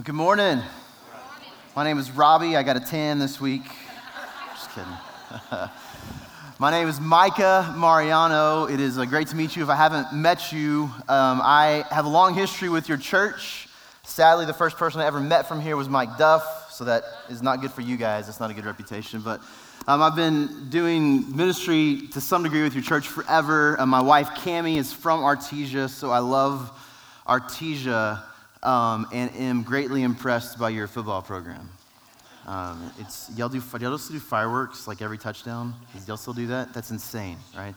Well, good morning. My name is Robbie. I got a tan this week. Just kidding. My name is Micah Mariano. It is uh, great to meet you. If I haven't met you, um, I have a long history with your church. Sadly, the first person I ever met from here was Mike Duff, so that is not good for you guys. It's not a good reputation. But um, I've been doing ministry to some degree with your church forever. Uh, my wife, Cami, is from Artesia, so I love Artesia um, and am greatly impressed by your football program. Um, it's y'all do y'all still do fireworks like every touchdown. Y'all still do that? That's insane, right?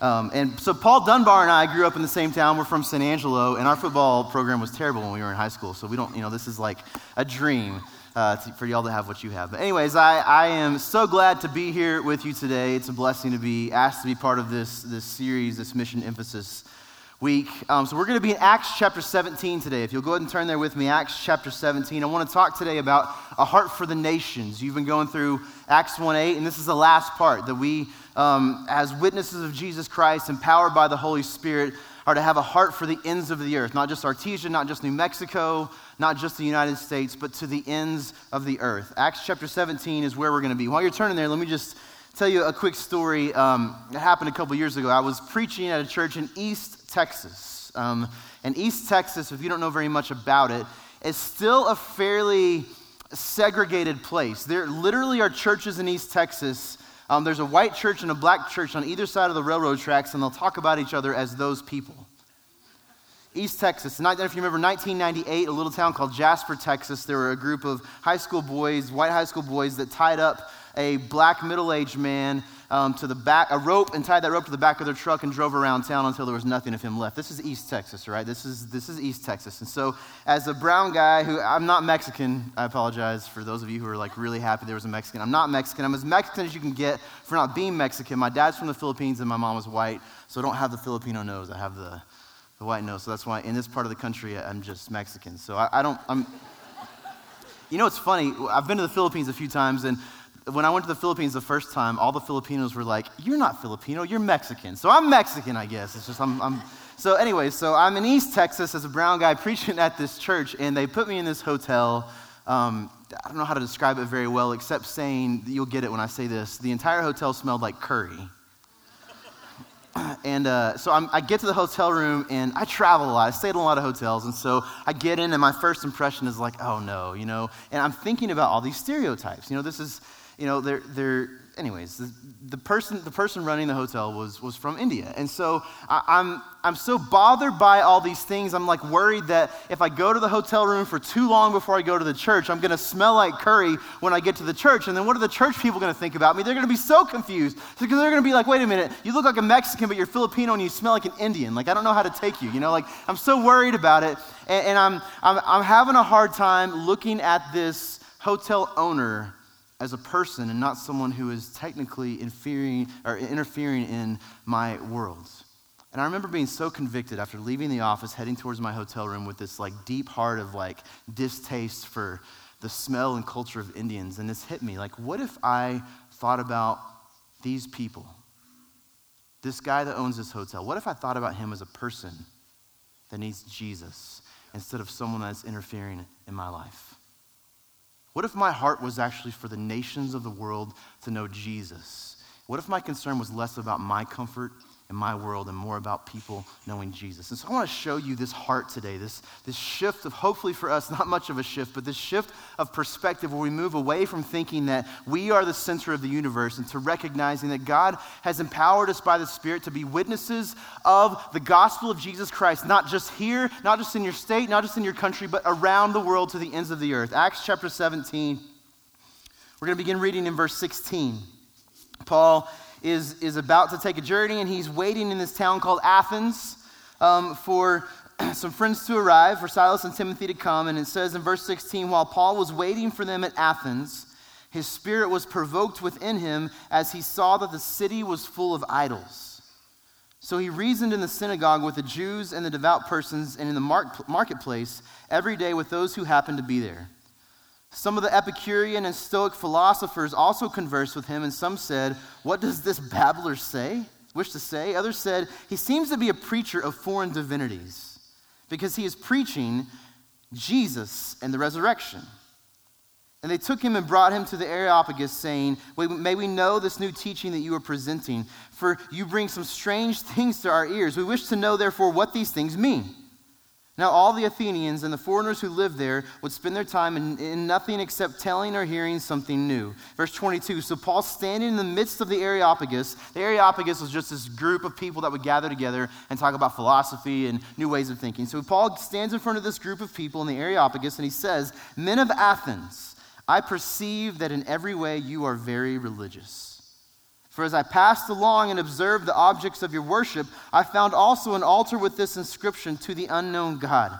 Um, and so Paul Dunbar and I grew up in the same town. We're from San Angelo, and our football program was terrible when we were in high school. So we don't, you know, this is like a dream uh, to, for y'all to have what you have. But anyways, I, I am so glad to be here with you today. It's a blessing to be asked to be part of this this series, this mission emphasis week. Um, so we're going to be in Acts chapter 17 today. If you'll go ahead and turn there with me, Acts chapter 17. I want to talk today about a heart for the nations. You've been going through Acts 1 8, and this is the last part that we, um, as witnesses of Jesus Christ, empowered by the Holy Spirit, are to have a heart for the ends of the earth, not just Artesia, not just New Mexico, not just the United States, but to the ends of the earth. Acts chapter 17 is where we're going to be. While you're turning there, let me just tell you a quick story um, that happened a couple years ago. I was preaching at a church in East Texas. Um, and East Texas, if you don't know very much about it, is still a fairly segregated place. There literally are churches in East Texas. Um, there's a white church and a black church on either side of the railroad tracks, and they'll talk about each other as those people. East Texas. And I don't know if you remember 1998, a little town called Jasper, Texas, there were a group of high school boys, white high school boys, that tied up a black middle aged man um, to the back, a rope, and tied that rope to the back of their truck and drove around town until there was nothing of him left. This is East Texas, right? This is, this is East Texas. And so, as a brown guy who, I'm not Mexican, I apologize for those of you who are like really happy there was a Mexican. I'm not Mexican. I'm as Mexican as you can get for not being Mexican. My dad's from the Philippines and my mom was white, so I don't have the Filipino nose. I have the, the white nose. So that's why in this part of the country, I'm just Mexican. So I, I don't, I'm, you know, it's funny. I've been to the Philippines a few times, and when I went to the Philippines the first time, all the Filipinos were like, You're not Filipino, you're Mexican. So I'm Mexican, I guess. It's just, I'm, I'm so, anyway, so I'm in East Texas as a brown guy preaching at this church, and they put me in this hotel. Um, I don't know how to describe it very well, except saying, you'll get it when I say this. The entire hotel smelled like curry. and uh, so I'm, i get to the hotel room and I travel a lot. I stay in a lot of hotels. And so I get in and my first impression is like, oh no, you know. And I'm thinking about all these stereotypes. You know, this is you know, they're, they're anyways, the, the, person, the person running the hotel was, was from India. And so I, I'm, I'm so bothered by all these things. I'm like worried that if I go to the hotel room for too long before I go to the church, I'm going to smell like curry when I get to the church. And then what are the church people going to think about me? They're going to be so confused because they're going to be like, wait a minute, you look like a Mexican, but you're Filipino and you smell like an Indian. Like, I don't know how to take you. You know, like, I'm so worried about it. And, and I'm, I'm, I'm having a hard time looking at this hotel owner as a person and not someone who is technically interfering, or interfering in my world. And I remember being so convicted after leaving the office, heading towards my hotel room with this like deep heart of like distaste for the smell and culture of Indians. And this hit me like, what if I thought about these people? This guy that owns this hotel, what if I thought about him as a person that needs Jesus instead of someone that's interfering in my life? What if my heart was actually for the nations of the world to know Jesus? What if my concern was less about my comfort in my world and more about people knowing Jesus. And so I want to show you this heart today, this, this shift of hopefully for us, not much of a shift, but this shift of perspective where we move away from thinking that we are the center of the universe and to recognizing that God has empowered us by the Spirit to be witnesses of the gospel of Jesus Christ, not just here, not just in your state, not just in your country, but around the world to the ends of the earth. Acts chapter 17. We're going to begin reading in verse 16. Paul is, is about to take a journey, and he's waiting in this town called Athens um, for some friends to arrive, for Silas and Timothy to come. And it says in verse 16, while Paul was waiting for them at Athens, his spirit was provoked within him as he saw that the city was full of idols. So he reasoned in the synagogue with the Jews and the devout persons and in the marketplace every day with those who happened to be there. Some of the Epicurean and Stoic philosophers also conversed with him, and some said, What does this babbler say? Wish to say? Others said, He seems to be a preacher of foreign divinities, because he is preaching Jesus and the resurrection. And they took him and brought him to the Areopagus, saying, May we know this new teaching that you are presenting, for you bring some strange things to our ears. We wish to know, therefore, what these things mean. Now, all the Athenians and the foreigners who lived there would spend their time in, in, nothing except telling or hearing something new. Verse 22 So Paul, standing in the midst of the Areopagus, the Areopagus was just this group of people that would gather together and talk about philosophy and new ways of thinking. So Paul stands in front of this group of people in the Areopagus and he says, Men of Athens, I perceive that in every way you are very religious. For as I passed along and observed the objects of your worship, I found also an altar with this inscription to the unknown God.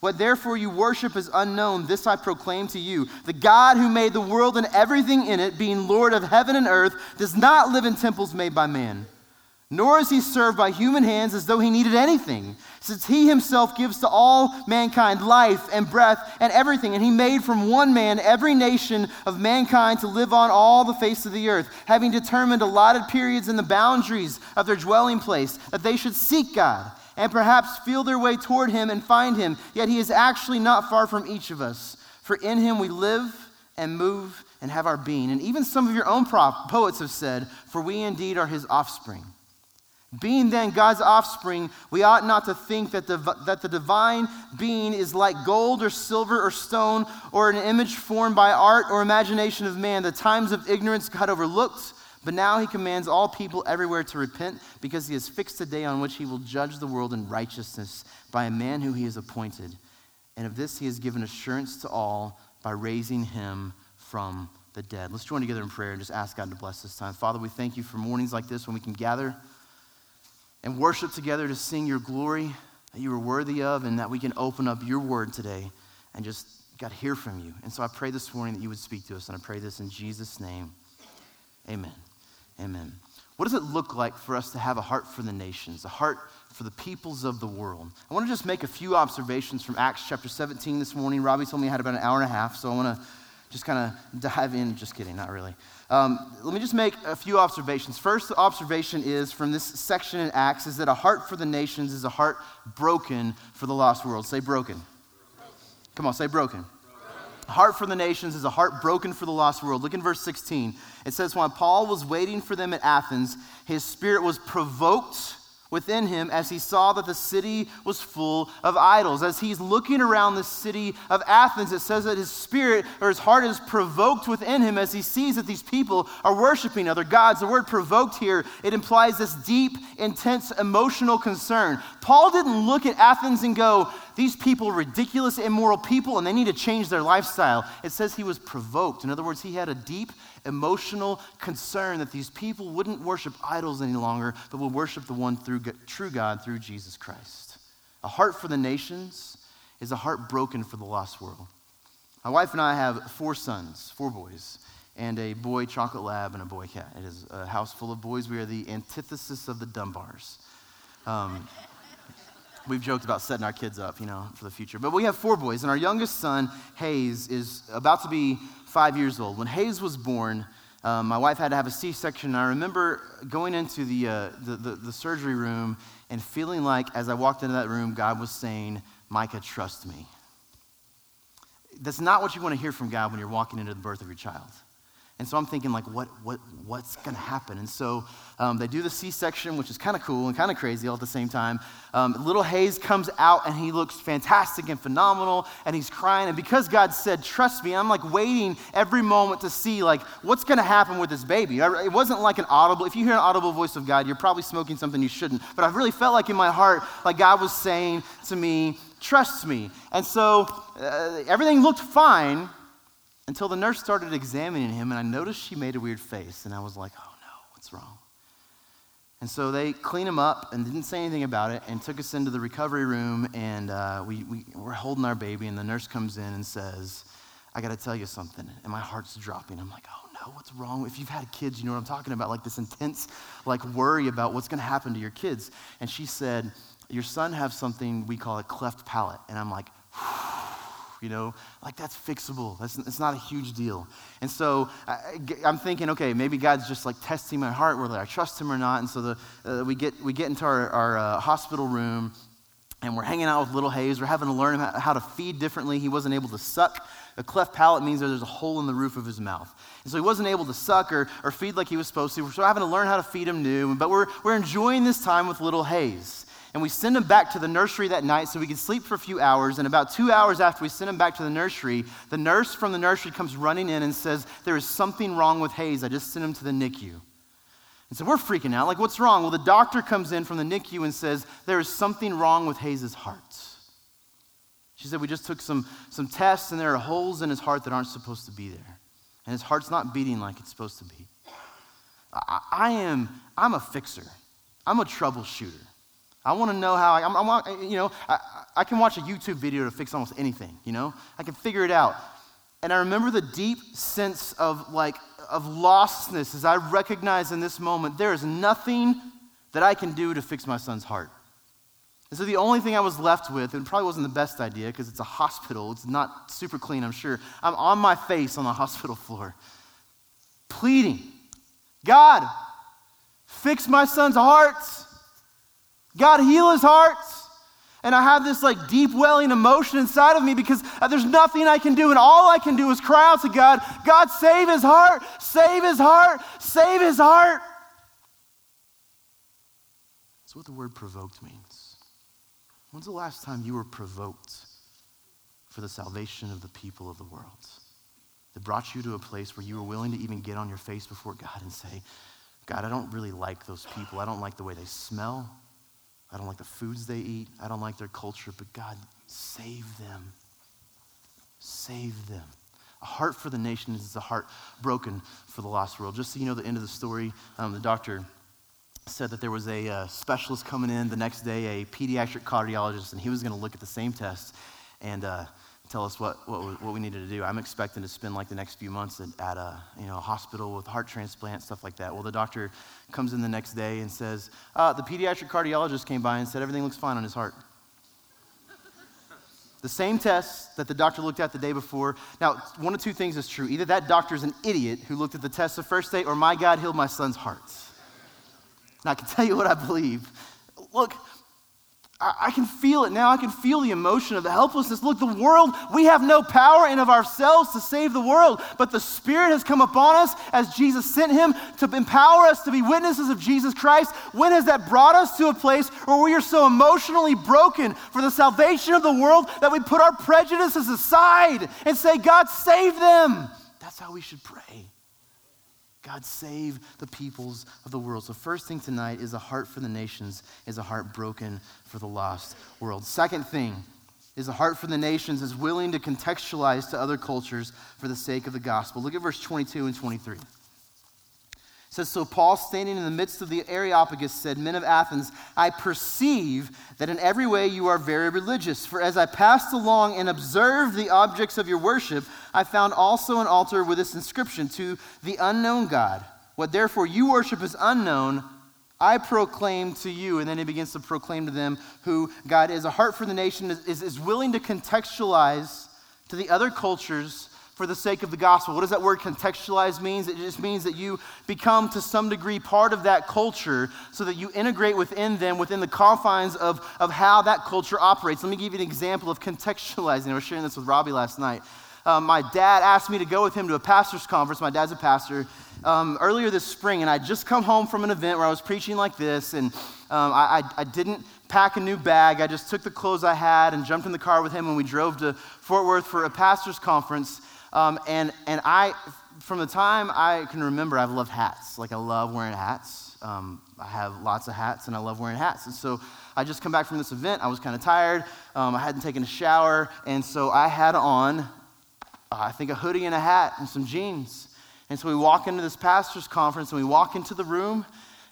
What therefore you worship is unknown, this I proclaim to you. The God who made the world and everything in it, being Lord of heaven and earth, does not live in temples made by man nor is he served by human hands as though he needed anything, since he himself gives to all mankind life and breath and everything. And he made from one man every nation of mankind to live on all the face of the earth, having determined allotted periods and the boundaries of their dwelling place, that they should seek God and perhaps feel their way toward him and find him. Yet he is actually not far from each of us, for in him we live and move and have our being. And even some of your own poets have said, For we indeed are his offspring. Being then God's offspring, we ought not to think that the, that the divine being is like gold or silver or stone or an image formed by art or imagination of man. The times of ignorance God overlooked, but now he commands all people everywhere to repent because he has fixed a day on which he will judge the world in righteousness by a man who he has appointed. And of this he has given assurance to all by raising him from the dead. Let's join together in prayer and just ask God to bless this time. Father, we thank you for mornings like this when we can gather and worship together to sing your glory that you are worthy of, and that we can open up your word today and just, God, hear from you. And so I pray this morning that you would speak to us, and I pray this in Jesus' name. Amen. Amen. What does it look like for us to have a heart for the nations, a heart for the peoples of the world? I want to just make a few observations from Acts chapter 17 this morning. Robbie told me I had about an hour and a half, so I want to just kind of dive in. Just kidding, not really. Um, let me just make a few observations. First observation is from this section in Acts is that a heart for the nations is a heart broken for the lost world. Say broken. Come on, say broken. A heart for the nations is a heart broken for the lost world. Look in verse 16. It says, While Paul was waiting for them at Athens, his spirit was provoked within him as he saw that the city was full of idols. As he's looking around the city of Athens, it says that his spirit or his heart is provoked within him as he sees that these people are worshiping other gods. The word provoked here, it implies this deep, intense emotional concern. Paul didn't look at Athens and go, these people are ridiculous, immoral people, and they need to change their lifestyle. It says he was provoked. In other words, he had a deep emotional concern that these people wouldn't worship idols any longer, but would worship the one through, true God through Jesus Christ. A heart for the nations is a heart broken for the lost world. My wife and I have four sons, four boys, and a boy chocolate lab and a boy cat. It is a house full of boys. We are the antithesis of the Dunbars. Um, we've joked about setting our kids up, you know, for the future. But we have four boys, and our youngest son, Hayes, is about to be five years old. When Hayes was born, um, my wife had to have a C section, and I remember going into the, uh, the, the, the surgery room and feeling like as I walked into that room, God was saying, Micah, trust me. That's not what you want to hear from God when you're walking into the birth of your child. And so I'm thinking, like, what, what, what's going to happen? And so um, they do the C section, which is kind of cool and kind of crazy all at the same time. Um, little Hayes comes out and he looks fantastic and phenomenal and he's crying. And because God said, trust me, I'm like waiting every moment to see, like, what's going to happen with this baby. It wasn't like an audible, if you hear an audible voice of God, you're probably smoking something you shouldn't. But I really felt like in my heart, like God was saying to me, trust me. And so uh, everything looked fine until the nurse started examining him, and I noticed she made a weird face, and I was like, oh no, what's wrong? And so they cleaned him up and didn't say anything about it and took us into the recovery room, and uh, we, we, we're holding our baby, and the nurse comes in and says, I got to tell you something. And my heart's dropping. I'm like, oh no, what's wrong? If you've had kids, you know what I'm talking about, like this intense like worry about what's to happen to your kids. And she said, your son has something we call a cleft palate. And I'm like, you know, like that's fixable. That's it's not a huge deal. And so I, am thinking, okay, maybe God's just like testing my heart, whether I trust Him or not. And so the, uh, we get we get into our, our uh, hospital room, and we're hanging out with little Hayes. We're having to learn how to feed differently. He wasn't able to suck. A cleft palate means that there's a hole in the roof of his mouth. And so he wasn't able to suck or, or feed like he was supposed to. So we're having to learn how to feed him new. But we're, we're enjoying this time with little Hayes. And we send him back to the nursery that night so we can sleep for a few hours. And about two hours after we send him back to the nursery, the nurse from the nursery comes running in and says, There is something wrong with Hayes. I just sent him to the NICU. And so we're freaking out. Like, what's wrong? Well, the doctor comes in from the NICU and says, There is something wrong with Hayes' heart. She said, We just took some, some tests, and there are holes in his heart that aren't supposed to be there. And his heart's not beating like it's supposed to be. I, I am, I'm a fixer, I'm a troubleshooter. I want to know how I, I'm, I'm you know, I, I can watch a YouTube video to fix almost anything, you know? I can figure it out. And I remember the deep sense of like of lostness as I recognize in this moment there is nothing that I can do to fix my son's heart. And so the only thing I was left with, and probably wasn't the best idea because it's a hospital, it's not super clean, I'm sure. I'm on my face on the hospital floor, pleading, God, fix my son's hearts. God, heal his hearts and I have this like deep welling emotion inside of me because uh, there's nothing I can do, and all I can do is cry out to God, God, save his heart, save his heart, save his heart. That's what the word provoked means. When's the last time you were provoked for the salvation of the people of the world? That brought you to a place where you were willing to even get on your face before God and say, God, I don't really like those people. I don't like the way they smell. I don't like the foods they eat. I don't like their culture, but God, save them. Save them. A heart for the nation is a heart broken for the lost world. Just so you know the end of the story, um, the doctor said that there was a uh, specialist coming in the next day, a pediatric cardiologist, and he was going to look at the same test. And uh, tell us what, what, what we needed to do. I'm expecting to spend like the next few months at, at a, you know, hospital with heart transplant, stuff like that. Well, the doctor comes in the next day and says, uh, the pediatric cardiologist came by and said everything looks fine on his heart. the same test that the doctor looked at the day before. Now, one of two things is true. Either that doctor's an idiot who looked at the test the first day, or my God healed my son's heart. Now, I can tell you what I believe. Look, I can feel it now. I can feel the emotion of the helplessness. Look, the world, we have no power in of ourselves to save the world, but the Spirit has come upon us as Jesus sent him to empower us to be witnesses of Jesus Christ. When has that brought us to a place where we are so emotionally broken for the salvation of the world that we put our prejudices aside and say, God, save them? That's how we should pray. God, save the peoples of the world. So, first thing tonight is a heart for the nations, is a heart broken for the lost world. Second thing is a heart for the nations is willing to contextualize to other cultures for the sake of the gospel. Look at verse 22 and 23 says, So Paul, standing in the midst of the Areopagus, said, Men of Athens, I perceive that in every way you are very religious. For as I passed along and observed the objects of your worship, I found also an altar with this inscription to the unknown God. What therefore you worship is unknown, I proclaim to you. And then he begins to proclaim to them who God is. A heart for the nation is, is, is willing to contextualize to the other cultures for the sake of the gospel. What does that word contextualize means? It just means that you become to some degree part of that culture so that you integrate within them within the confines of, of how that culture operates. Let me give you an example of contextualizing. I was sharing this with Robbie last night. Um, my dad asked me to go with him to a pastor's conference. My dad's a pastor. Um, earlier this spring, and I'd just come home from an event where I was preaching like this, and um, I, I, I didn't pack a new bag. I just took the clothes I had and jumped in the car with him, and we drove to Fort Worth for a pastor's conference. Um, and, and I, from the time I can remember, I've loved hats. Like, I love wearing hats. Um, I have lots of hats, and I love wearing hats. And so I just come back from this event. I was kind of tired. Um, I hadn't taken a shower. And so I had on, uh, I think, a hoodie and a hat and some jeans. And so we walk into this pastor's conference, and we walk into the room.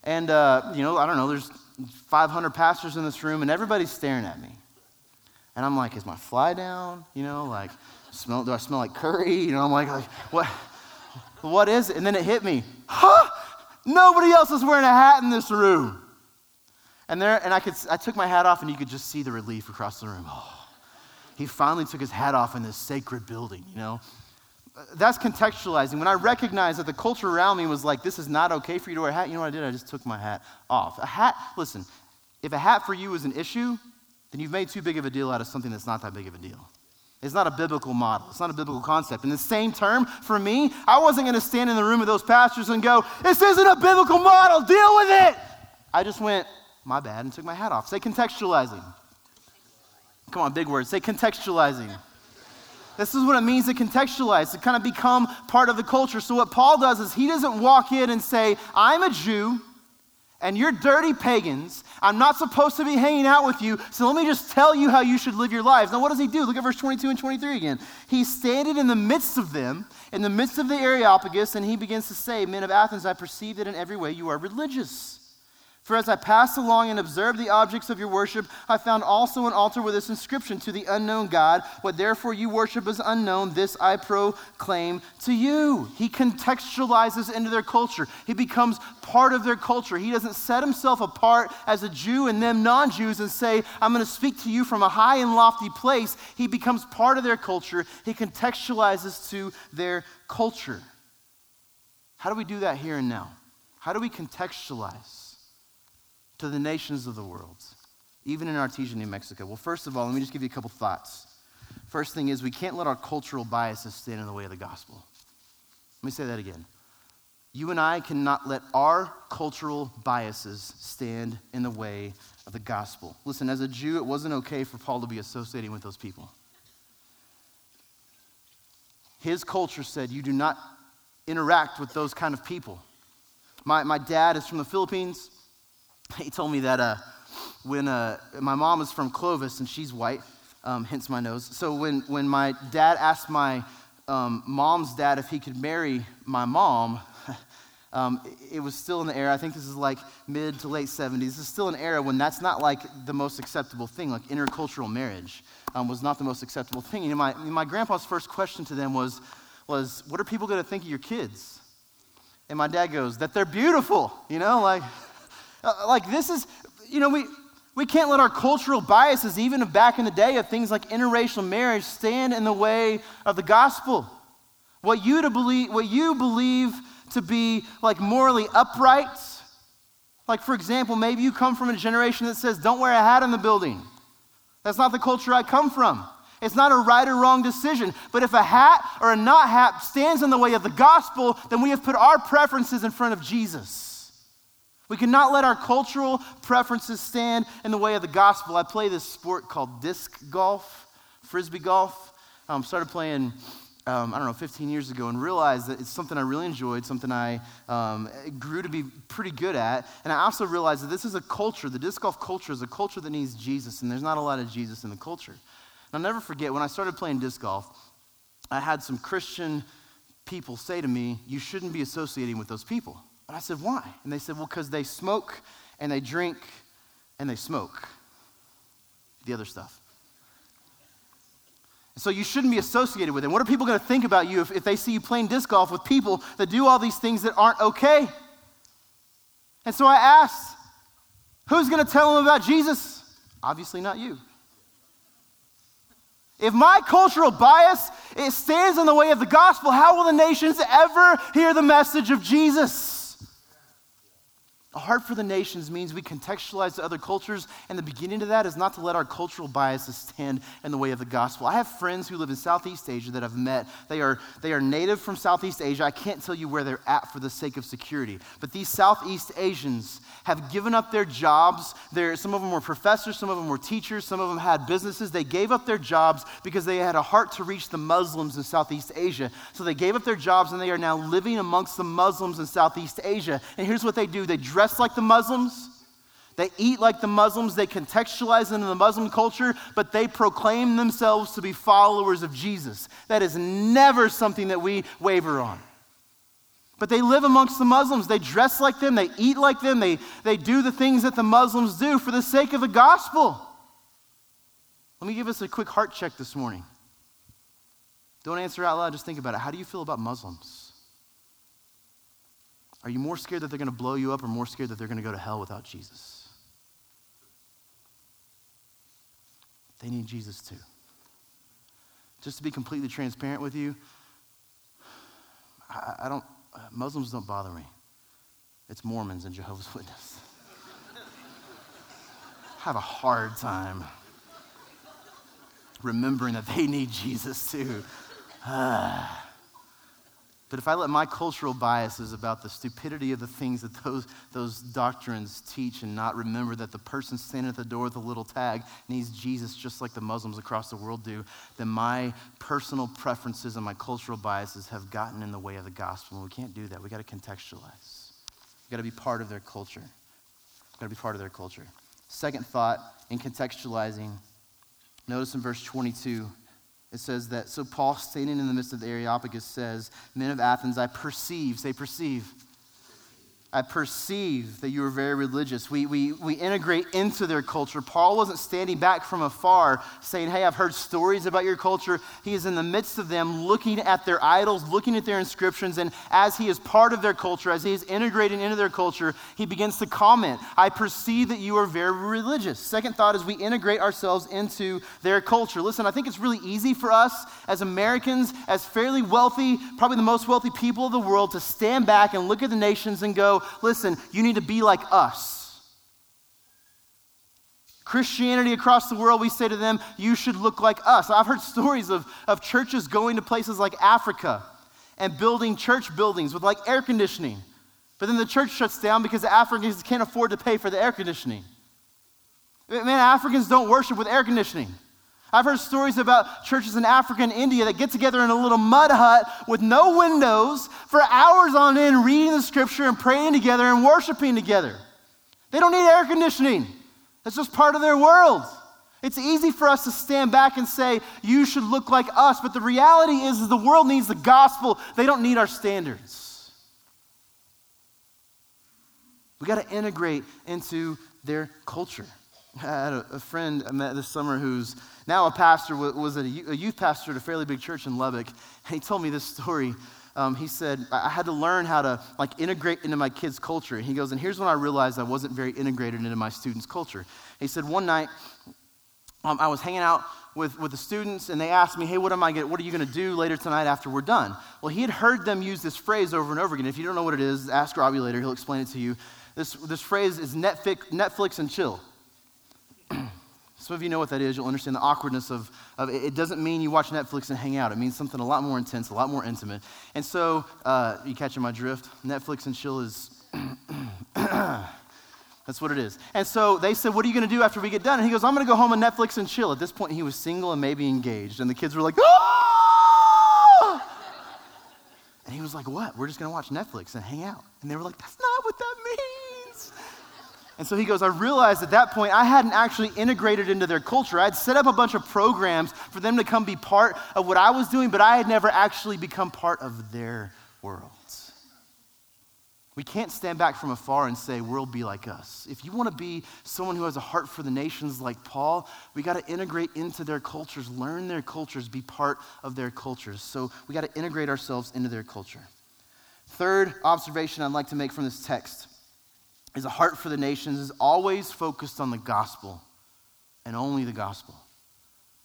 And, uh, you know, I don't know, there's 500 pastors in this room, and everybody's staring at me. And I'm like, is my fly down? You know, like, smell, do I smell like curry? You know, I'm like, like what, what is it? And then it hit me. Huh? Nobody else is wearing a hat in this room. And there, and I could, I took my hat off, and you could just see the relief across the room. Oh, he finally took his hat off in this sacred building. You know, that's contextualizing. When I recognized that the culture around me was like, this is not okay for you to wear a hat, you know what I did? I just took my hat off. A hat, listen, if a hat for you is an issue, then you've made too big of a deal out of something that's not that big of a deal. It's not a biblical model. It's not a biblical concept. In the same term, for me, I wasn't going to stand in the room of those pastors and go, This isn't a biblical model, deal with it. I just went, My bad, and took my hat off. Say contextualizing. Come on, big words. Say contextualizing. This is what it means to contextualize, to kind of become part of the culture. So, what Paul does is he doesn't walk in and say, I'm a Jew and you're dirty pagans. I'm not supposed to be hanging out with you, so let me just tell you how you should live your lives. Now, what does he do? Look at verse 22 and 23 again. He's standing in the midst of them, in the midst of the Areopagus, and he begins to say, Men of Athens, I perceive that in every way you are religious. For as I passed along and observed the objects of your worship, I found also an altar with this inscription to the unknown God. What therefore you worship is unknown, this I proclaim to you. He contextualizes into their culture, he becomes part of their culture. He doesn't set himself apart as a Jew and them non Jews and say, I'm going to speak to you from a high and lofty place. He becomes part of their culture, he contextualizes to their culture. How do we do that here and now? How do we contextualize? To the nations of the world, even in Artesia, New Mexico? Well, first of all, let me just give you a couple thoughts. First thing is, we can't let our cultural biases stand in the way of the gospel. Let me say that again. You and I cannot let our cultural biases stand in the way of the gospel. Listen, as a Jew, it wasn't okay for Paul to be associating with those people. His culture said, You do not interact with those kind of people. My, my dad is from the Philippines. He told me that uh, when uh, my mom is from Clovis and she's white, um, hence my nose. So when, when my dad asked my um, mom's dad if he could marry my mom, um, it was still in the era. I think this is like mid to late 70s. This is still an era when that's not like the most acceptable thing. Like intercultural marriage um, was not the most acceptable thing. Know, my, my grandpa's first question to them was, was, What are people going to think of your kids? And my dad goes, That they're beautiful, you know, like. Uh, like, this is, you know, we, we can't let our cultural biases, even back in the day of things like interracial marriage, stand in the way of the gospel. What you, to believe, what you believe to be like morally upright, like for example, maybe you come from a generation that says, don't wear a hat in the building. That's not the culture I come from. It's not a right or wrong decision. But if a hat or a not hat stands in the way of the gospel, then we have put our preferences in front of Jesus. We cannot let our cultural preferences stand in the way of the gospel. I play this sport called disc golf, frisbee golf. I um, started playing, um, I don't know, 15 years ago and realized that it's something I really enjoyed, something I um, grew to be pretty good at. And I also realized that this is a culture, the disc golf culture is a culture that needs Jesus, and there's not a lot of Jesus in the culture. And I'll never forget when I started playing disc golf, I had some Christian people say to me, You shouldn't be associating with those people. And I said, Why? And they said, Well, because they smoke and they drink and they smoke the other stuff. so you shouldn't be associated with them. What are people going to think about you if, if they see you playing disc golf with people that do all these things that aren't okay? And so I asked, Who's going to tell them about Jesus? Obviously, not you. If my cultural bias it stands in the way of the gospel, how will the nations ever hear the message of Jesus? A heart for the nations means we contextualize to other cultures, and the beginning to that is not to let our cultural biases stand in the way of the gospel. I have friends who live in Southeast Asia that I've met. They are, they are native from Southeast Asia. I can't tell you where they're at for the sake of security. But these Southeast Asians have given up their jobs. They're, some of them were professors, some of them were teachers, some of them had businesses. They gave up their jobs because they had a heart to reach the Muslims in Southeast Asia. So they gave up their jobs, and they are now living amongst the Muslims in Southeast Asia. And here's what they do they dress dress like the Muslims. They eat like the Muslims. They contextualize into the Muslim culture, but they proclaim themselves to be followers of Jesus. That is never something that we waver on. But they live amongst the Muslims. They dress like them. They eat like them. They, they do the things that the Muslims do for the sake of the gospel. Let me give us a quick heart check this morning. Don't answer out loud, just think about it. How do you feel about Muslims? Are you more scared that they're going to blow you up or more scared that they're going to go to hell without Jesus? They need Jesus too. Just to be completely transparent with you, I, I don't, Muslims don't bother me. It's Mormons and Jehovah's Witnesses. Have a hard time remembering that they need Jesus too. Ah. But if I let my cultural biases about the stupidity of the things that those, those doctrines teach and not remember that the person standing at the door with a little tag needs Jesus just like the Muslims across the world do, then my personal preferences and my cultural biases have gotten in the way of the gospel. And we can't do that. We got to contextualize. We got to be part of their culture. We got to be part of their culture. Second thought in contextualizing, notice in verse 22 it says that, so Paul, standing in the midst of the Areopagus, says, Men of Athens, I perceive, say perceive. I perceive that you are very religious. We, we, we integrate into their culture. Paul wasn't standing back from afar saying, Hey, I've heard stories about your culture. He is in the midst of them, looking at their idols, looking at their inscriptions, and as he is part of their culture, as he is integrating into their culture, he begins to comment, I perceive that you are very religious. Second thought is we integrate ourselves into their culture. Listen, I think it's really easy for us as Americans, as fairly wealthy, probably the most wealthy people of the world, to stand back and look at the nations and go, listen, you need to be like us. Christianity across the world, we say to them, you should look like us. I've heard stories of, of churches going to places like Africa and building church buildings with like air conditioning. But then the church shuts down because the Africans can't afford to pay for the air conditioning. Man, Africans don't worship with air conditioning. I've heard stories about churches in Africa and India that get together in a little mud hut with no windows for hours on end, reading the scripture and praying together and worshiping together. They don't need air conditioning, that's just part of their world. It's easy for us to stand back and say, you should look like us, but the reality is, is the world needs the gospel. They don't need our standards. We got to integrate into their culture. I had a, friend I met this summer who's now a pastor, was a youth pastor at a fairly big church in Lubbock. And he told me this story. Um, he said, I had to learn how to like integrate into my kids' culture. He goes, and here's when I realized I wasn't very integrated into my students' culture. He said, one night um, I was hanging out with, with the students and they asked me, hey, what am I get, what are you going to do later tonight after we're done? Well, he had heard them use this phrase over and over again. If you don't know what it is, ask Robbie later. He'll explain it to you. This, this phrase is Netflix, Netflix and chill. Some of you know what that is. You'll understand the awkwardness of, of it. it. doesn't mean you watch Netflix and hang out. It means something a lot more intense, a lot more intimate. And so, uh, you catching my drift? Netflix and chill is. That's what it is. And so they said, What are you going to do after we get done? And he goes, I'm going to go home and Netflix and chill. At this point, he was single and maybe engaged. And the kids were like, Ah! And he was like, What? We're just going to watch Netflix and hang out. And they were like, That's not what that means. And so he goes, I realized at that point I hadn't actually integrated into their culture. I'd set up a bunch of programs for them to come be part of what I was doing, but I had never actually become part of their world. We can't stand back from afar and say, world be like us. If you want to be someone who has a heart for the nations like Paul, we got to integrate into their cultures, learn their cultures, be part of their cultures. So we got to integrate ourselves into their culture. Third observation I'd like to make from this text is a heart for the nations is always focused on the gospel and only the gospel.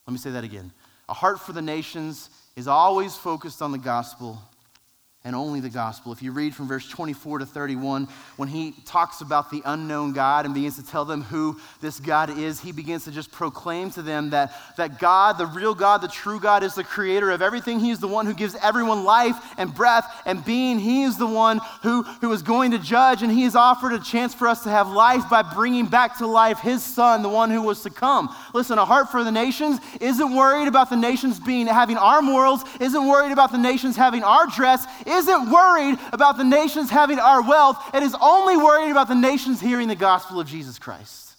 Let me say that again. A heart for the nations is always focused on the gospel and only the gospel. If you read from verse 24 to 31, when he talks about the unknown God and begins to tell them who this God is, he begins to just proclaim to them that, that God, the real God, the true God, is the creator of everything. He is the one who gives everyone life and breath and being. He is the one who, who is going to judge, and he has offered a chance for us to have life by bringing back to life his son, the one who was to come. Listen, a heart for the nations isn't worried about the nations being having our morals, isn't worried about the nations having our dress, isn't worried about the nations having our wealth, it is only worried about the nations hearing the gospel of Jesus Christ.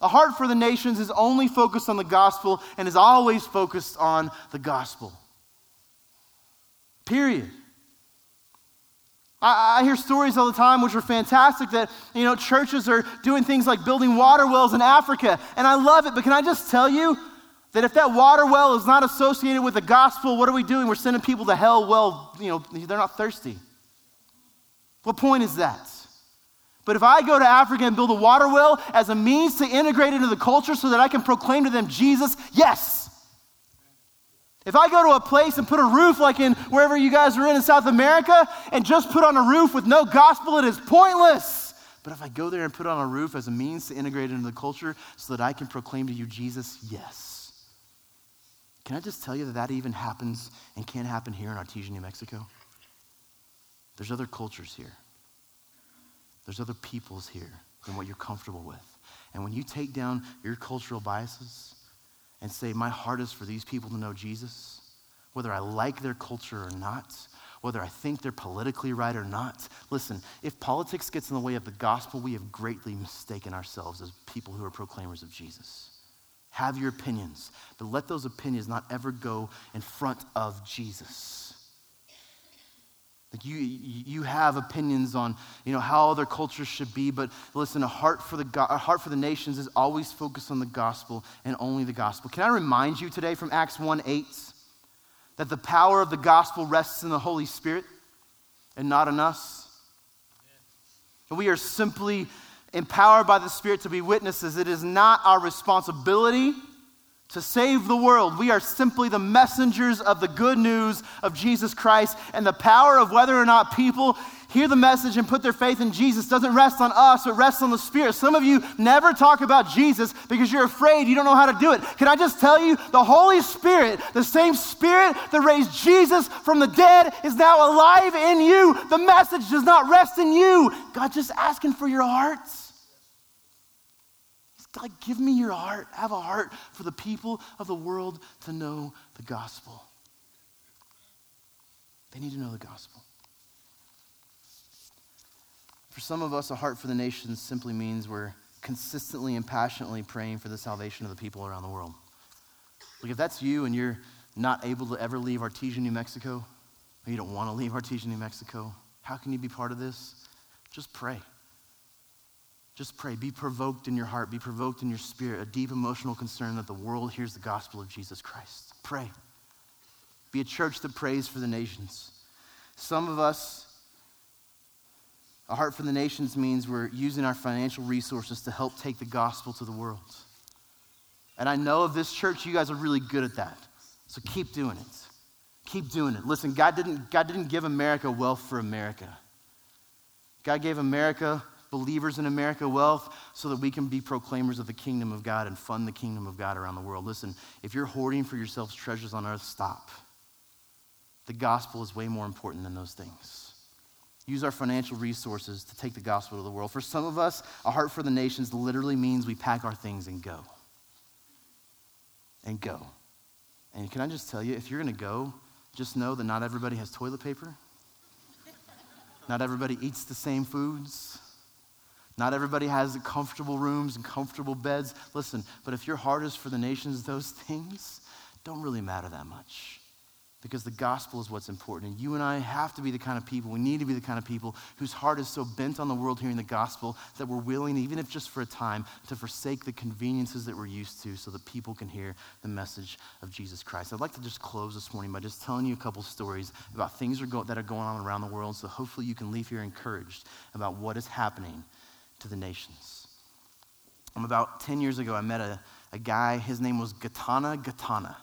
A heart for the nations is only focused on the gospel and is always focused on the gospel. Period. I, I, hear stories all the time, which are fantastic, that you know churches are doing things like building water wells in Africa, and I love it. But can I just tell you, that if that water well is not associated with the gospel, what are we doing? We're sending people to hell. Well, you know, they're not thirsty. What point is that? But if I go to Africa and build a water well as a means to integrate into the culture so that I can proclaim to them Jesus, yes. If I go to a place and put a roof like in wherever you guys are in in South America and just put on a roof with no gospel, it is pointless. But if I go there and put on a roof as a means to integrate into the culture so that I can proclaim to you Jesus, yes. Can I just tell you that that even happens and can't happen here in Artesia, New Mexico? There's other cultures here. There's other peoples here than what you're comfortable with. And when you take down your cultural biases and say, My heart is for these people to know Jesus, whether I like their culture or not, whether I think they're politically right or not. Listen, if politics gets in the way of the gospel, we have greatly mistaken ourselves as people who are proclaimers of Jesus. Have your opinions, but let those opinions not ever go in front of Jesus. Like you, you have opinions on, you know, how other cultures should be, but listen, a heart for the a heart for the nations is always focused on the gospel and only the gospel. Can I remind you today from Acts 1 8 that the power of the gospel rests in the Holy Spirit and not in us? And we are simply empowered by the Spirit to be witnesses. It is not our responsibility to save the world. We are simply the messengers of the good news of Jesus Christ, and the power of whether or not people hear the message and put their faith in Jesus doesn't rest on us, it rests on the Spirit. Some of you never talk about Jesus because you're afraid you don't know how to do it. Can I just tell you, the Holy Spirit, the same Spirit that raised Jesus from the dead, is now alive in you. The message does not rest in you. God just asking for your hearts. God, give me your heart. Have a heart for the people of the world to know the gospel. They need to know the gospel. For some of us, a heart for the nations simply means we're consistently and passionately praying for the salvation of the people around the world. Look, if that's you and you're not able to ever leave Artesia, New Mexico, or you don't want to leave Artesia, New Mexico, how can you be part of this? Just pray. Just pray. Be provoked in your heart, be provoked in your spirit, a deep emotional concern that the world hears the gospel of Jesus Christ. Pray. Be a church that prays for the nations. Some of us, a heart for the nations means we're using our financial resources to help take the gospel to the world. And I know of this church, you guys are really good at that. So keep doing it. Keep doing it. Listen, God didn't, God didn't give America wealth for America. God gave America believers in America wealth so that we can be proclaimers of the kingdom of God and fund the kingdom of God around the world. Listen, if you're hoarding for yourselves treasures on earth, stop. The gospel is way more important than those things. Use our financial resources to take the gospel to the world. For some of us, a heart for the nations literally means we pack our things and go. And go. And can I just tell you, if you're going to go, just know that not everybody has toilet paper. Not everybody eats the same foods. Not everybody has comfortable rooms and comfortable beds. Listen, but if your heart is for the nations, those things don't really matter that much because the gospel is what's important. And you and I have to be the kind of people, we need to be the kind of people whose heart is so bent on the world hearing the gospel that we're willing, even if just for a time, to forsake the conveniences that we're used to so that people can hear the message of Jesus Christ. I'd like to just close this morning by just telling you a couple stories about things that are going on around the world so hopefully you can leave here encouraged about what is happening to the nations. Um, about 10 years ago, I met a, a guy, his name was Gatana Gatana.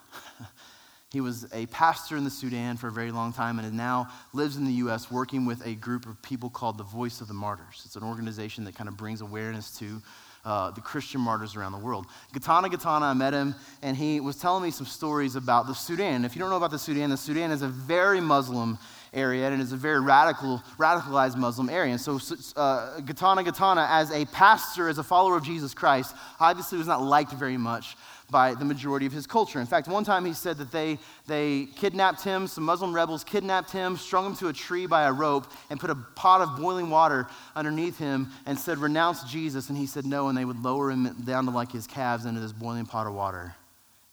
he was a pastor in the Sudan for a very long time and now lives in the U.S. working with a group of people called the Voice of the Martyrs. It's an organization that kind of brings awareness to uh, the Christian martyrs around the world. Gatana Gatana, I met him, and he was telling me some stories about the Sudan. If you don't know about the Sudan, the Sudan is a very Muslim area, and it's a very radical, radicalized Muslim area. And so, uh, Gatana Gatana, as a pastor, as a follower of Jesus Christ, obviously was not liked very much by the majority of his culture. In fact, one time he said that they, they kidnapped him, some Muslim rebels kidnapped him, strung him to a tree by a rope, and put a pot of boiling water underneath him and said, Renounce Jesus. And he said no, and they would lower him down to like his calves into this boiling pot of water.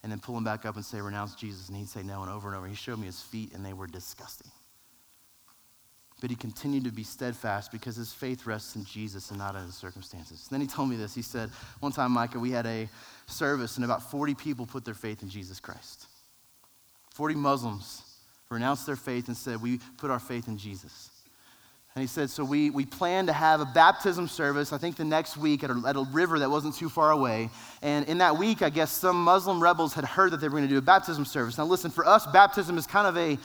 And then pull him back up and say, Renounce Jesus. And he'd say no, and over and over. He showed me his feet, and they were disgusting. But he continued to be steadfast because his faith rests in Jesus and not in his circumstances. Then he told me this. He said, One time, Micah, we had a service, and about 40 people put their faith in Jesus Christ. 40 Muslims renounced their faith and said, We put our faith in Jesus. And he said, So we, we plan to have a baptism service, I think the next week, at a, at a river that wasn't too far away. And in that week, I guess some Muslim rebels had heard that they were going to do a baptism service. Now, listen, for us, baptism is kind of a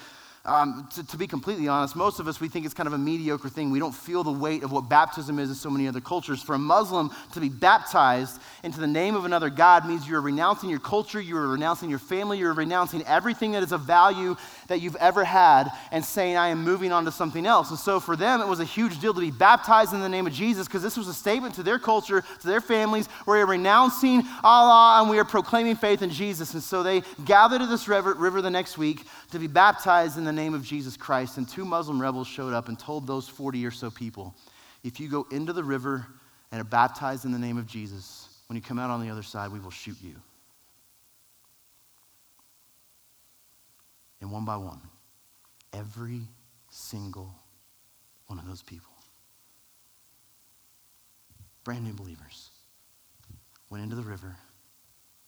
um, to, to, be completely honest, most of us, we think it's kind of a mediocre thing. We don't feel the weight of what baptism is in so many other cultures. For a Muslim to be baptized into the name of another God means you're renouncing your culture, you're renouncing your family, you're renouncing everything that is of value that you've ever had and saying, I am moving on to something else. And so for them, it was a huge deal to be baptized in the name of Jesus because this was a statement to their culture, to their families, where we are renouncing Allah and we are proclaiming faith in Jesus. And so they gathered to this river, river the next week to be baptized in the name of Jesus Christ. And two Muslim rebels showed up and told those 40 or so people if you go into the river and are baptized in the name of Jesus, when you come out on the other side, we will shoot you. And one by one, every single one of those people, brand new believers, went into the river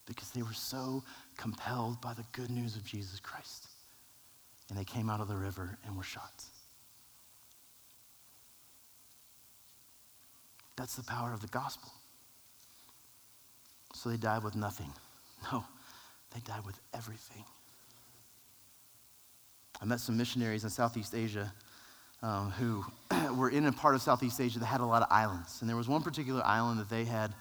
because they were so compelled by the good news of Jesus Christ and they came out of the river and were shot. That's the power of the gospel. So they died with nothing. No, they died with everything. I met some missionaries in Southeast Asia um, who were in a part of Southeast Asia that had a lot of islands. And there was one particular island that they had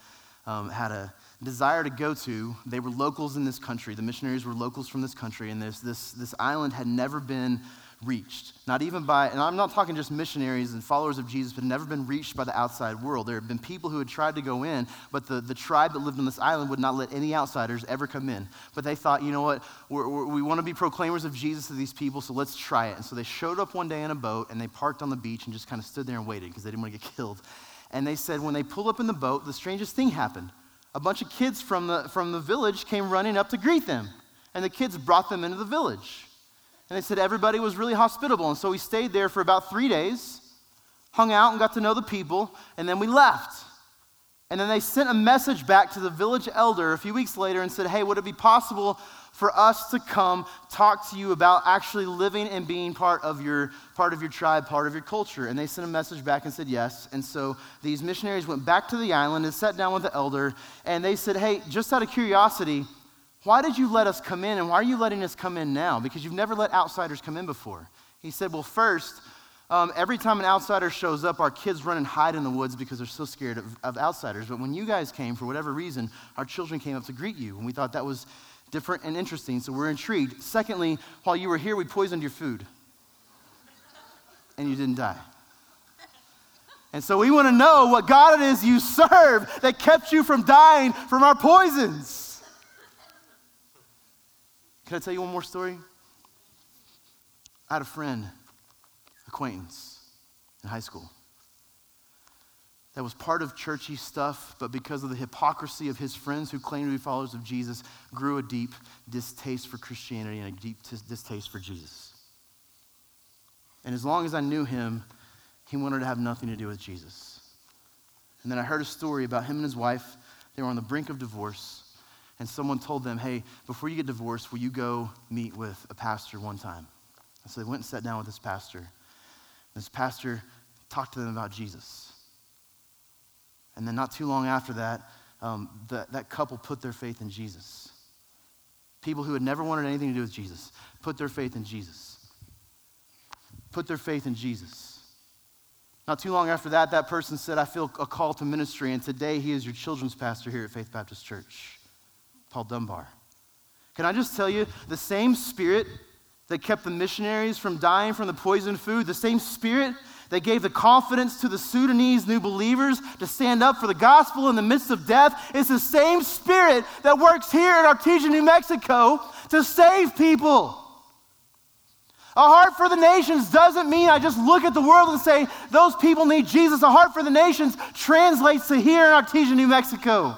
um, had a desire to go to. They were locals in this country. The missionaries were locals from this country, and this, this, this island had never been reached. Not even by, and I'm not talking just missionaries and followers of Jesus, but never been reached by the outside world. There have been people who had tried to go in, but the, the tribe that lived on this island would not let any outsiders ever come in. But they thought, you know what, we're, we're, we want to be proclaimers of Jesus to these people, so let's try it. And so they showed up one day in a boat, and they parked on the beach and just kind of stood there and waited because they didn't want to get killed. And they said when they pulled up in the boat, the strangest thing happened a bunch of kids from the, from the village came running up to greet them. And the kids brought them into the village. And they said everybody was really hospitable. And so we stayed there for about three days, hung out and got to know the people, and then we left. And then they sent a message back to the village elder a few weeks later and said, Hey, would it be possible for us to come talk to you about actually living and being part of your part of your tribe, part of your culture. And they sent a message back and said yes. And so these missionaries went back to the island and sat down with the elder and they said, "Hey, just out of curiosity, why did you let us come in and why are you letting us come in now? Because you've never let outsiders come in before." He said, "Well, first, um, every time an outsider shows up, our kids run and hide in the woods because they're so scared of, of outsiders. But when you guys came, for whatever reason, our children came up to greet you, and we thought that was different and interesting, so we're intrigued. Secondly, while you were here, we poisoned your food, and you didn't die. And so we want to know what God it is you serve that kept you from dying from our poisons. Can I tell you one more story? I had a friend, acquaintance in high school that was part of churchy stuff, but because of the hypocrisy of his friends who claimed to be followers of Jesus, grew a deep distaste for Christianity and a deep distaste for Jesus. And as long as I knew him, he wanted to have nothing to do with Jesus. And then I heard a story about him and his wife. They were on the brink of divorce, and someone told them, Hey, before you get divorced, will you go meet with a pastor one time? And so they went and sat down with this pastor. This pastor talked to them about Jesus. And then not too long after that, um, the, that couple put their faith in Jesus. People who had never wanted anything to do with Jesus put their faith in Jesus. Put their faith in Jesus. Not too long after that, that person said, I feel a call to ministry, and today he is your children's pastor here at Faith Baptist Church, Paul Dunbar. Can I just tell you, the same spirit that kept the missionaries from dying from the poisoned food, the same spirit that gave the confidence to the Sudanese new believers to stand up for the gospel in the midst of death. is the same spirit that works here in Artesia, New Mexico to save people. A heart for the nations doesn't mean I just look at the world and say, those people need Jesus. A heart for the nations translates to here in Artesia, New Mexico.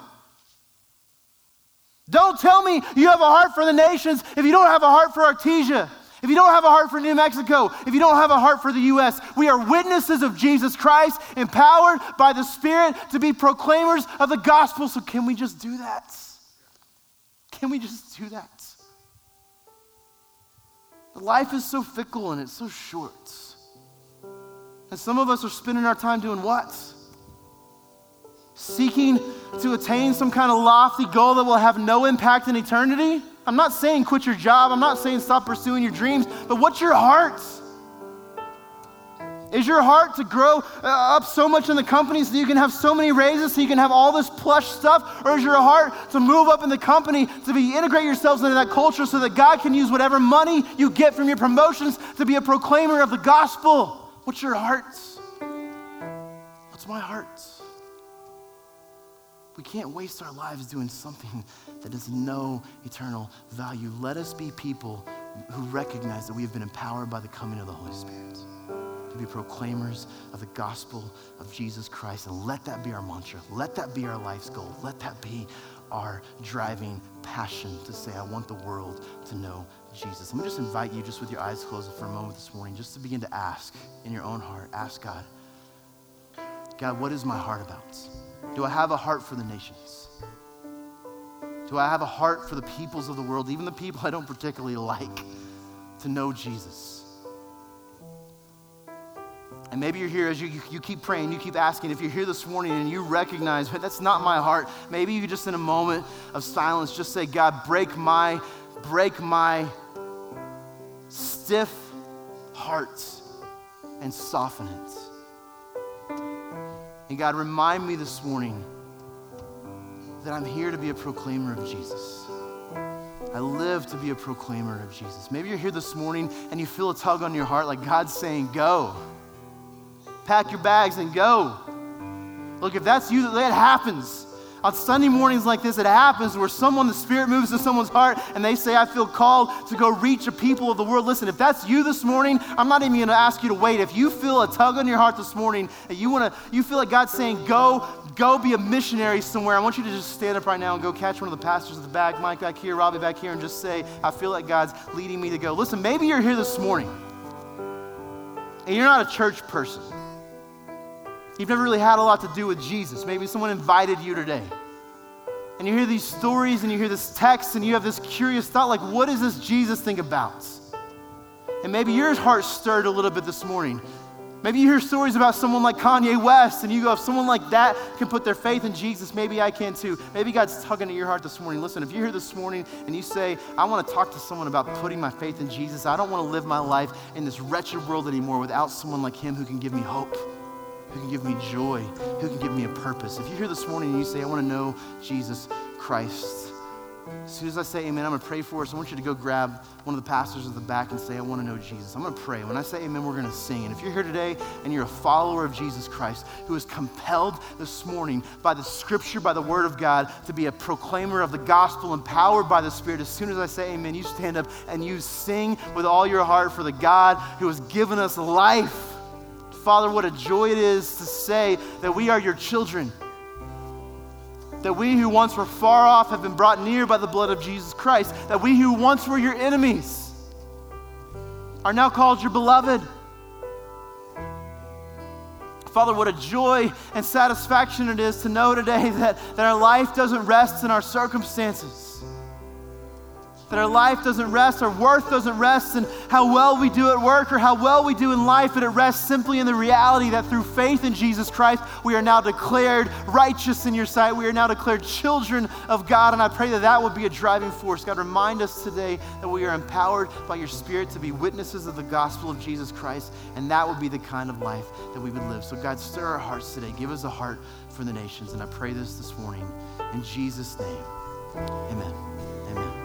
Don't tell me you have a heart for the nations if you don't have a heart for Artesia if you don't have a heart for New Mexico, if you don't have a heart for the U.S., we are witnesses of Jesus Christ, empowered by the Spirit to be proclaimers of the gospel. So, can we just do that? Can we just do that? Life is so fickle and it's so short. And some of us are spending our time doing what? Seeking to attain some kind of lofty goal that will have no impact in eternity? I'm not saying quit your job. I'm not saying stop pursuing your dreams, but what's your heart? Is your heart to grow uh, up so much in the company so you can have so many raises, so you can have all this plush stuff? Or is your heart to move up in the company, to be integrate yourselves into that culture so that God can use whatever money you get from your promotions to be a proclaimer of the gospel? What's your heart? What's my heart? We can't waste our lives doing something that has no eternal value. Let us be people who recognize that we have been empowered by the coming of the Holy Spirit to be proclaimers of the gospel of Jesus Christ. And let that be our mantra. Let that be our life's goal. Let that be our driving passion to say, I want the world to know Jesus. Let me just invite you, just with your eyes closed for a moment this morning, just to begin to ask in your own heart, ask God, God, what is my heart about? Do I have a heart for the nations? Do I have a heart for the peoples of the world, even the people I don't particularly like, to know Jesus? And maybe you're here as you, you keep praying, you keep asking. If you're here this morning and you recognize, but that's not my heart, maybe you just in a moment of silence just say, God, break my, break my stiff heart and soften it. And God, remind me this morning that I'm here to be a proclaimer of Jesus. I live to be a proclaimer of Jesus. Maybe you're here this morning and you feel a tug on your heart like God's saying, Go pack your bags and go. Look, if that's you, that happens. On Sunday mornings like this, it happens where someone, the Spirit moves in someone's heart and they say, I feel called to go reach a people of the world. Listen, if that's you this morning, I'm not even going to ask you to wait. If you feel a tug on your heart this morning and you want to, you feel like God's saying, go, go be a missionary somewhere, I want you to just stand up right now and go catch one of the pastors at the back, Mike back here, Robbie back here, and just say, I feel like God's leading me to go. Listen, maybe you're here this morning and you're not a church person. You've never really had a lot to do with Jesus. Maybe someone invited you today. And you hear these stories and you hear this text and you have this curious thought like, what is this Jesus thing about? And maybe your heart stirred a little bit this morning. Maybe you hear stories about someone like Kanye West and you go, if someone like that can put their faith in Jesus, maybe I can too. Maybe God's tugging at your heart this morning. Listen, if you're here this morning and you say, I want to talk to someone about putting my faith in Jesus, I don't want to live my life in this wretched world anymore without someone like Him who can give me hope who can give me joy, who can give me a purpose. If you're here this morning and you say, I want to know Jesus Christ, as soon as I say amen, I'm going to pray for us. I want you to go grab one of the pastors at the back and say, I want to know Jesus. I'm going to pray. When I say amen, we're going to sing. And if you're here today and you're a follower of Jesus Christ who is compelled this morning by the scripture, by the word of God, to be a proclaimer of the gospel, empowered by the Spirit, as soon as I say amen, you stand up and you sing with all your heart for the God who has given us life Father, what a joy it is to say that we are your children. That we who once were far off have been brought near by the blood of Jesus Christ. That we who once were your enemies are now called your beloved. Father, what a joy and satisfaction it is to know today that, that our life doesn't rest in our circumstances that our life doesn't rest, our worth doesn't rest in how well we do at work or how well we do in life, but it rests simply in the reality that through faith in Jesus Christ, we are now declared righteous in your sight. We are now declared children of God. And I pray that that would be a driving force. God, remind us today that we are empowered by your Spirit to be witnesses of the gospel of Jesus Christ. And that would be the kind of life that we would live. So, God, stir our hearts today. Give us a heart for the nations. And I pray this this morning in Jesus' name. Amen. Amen.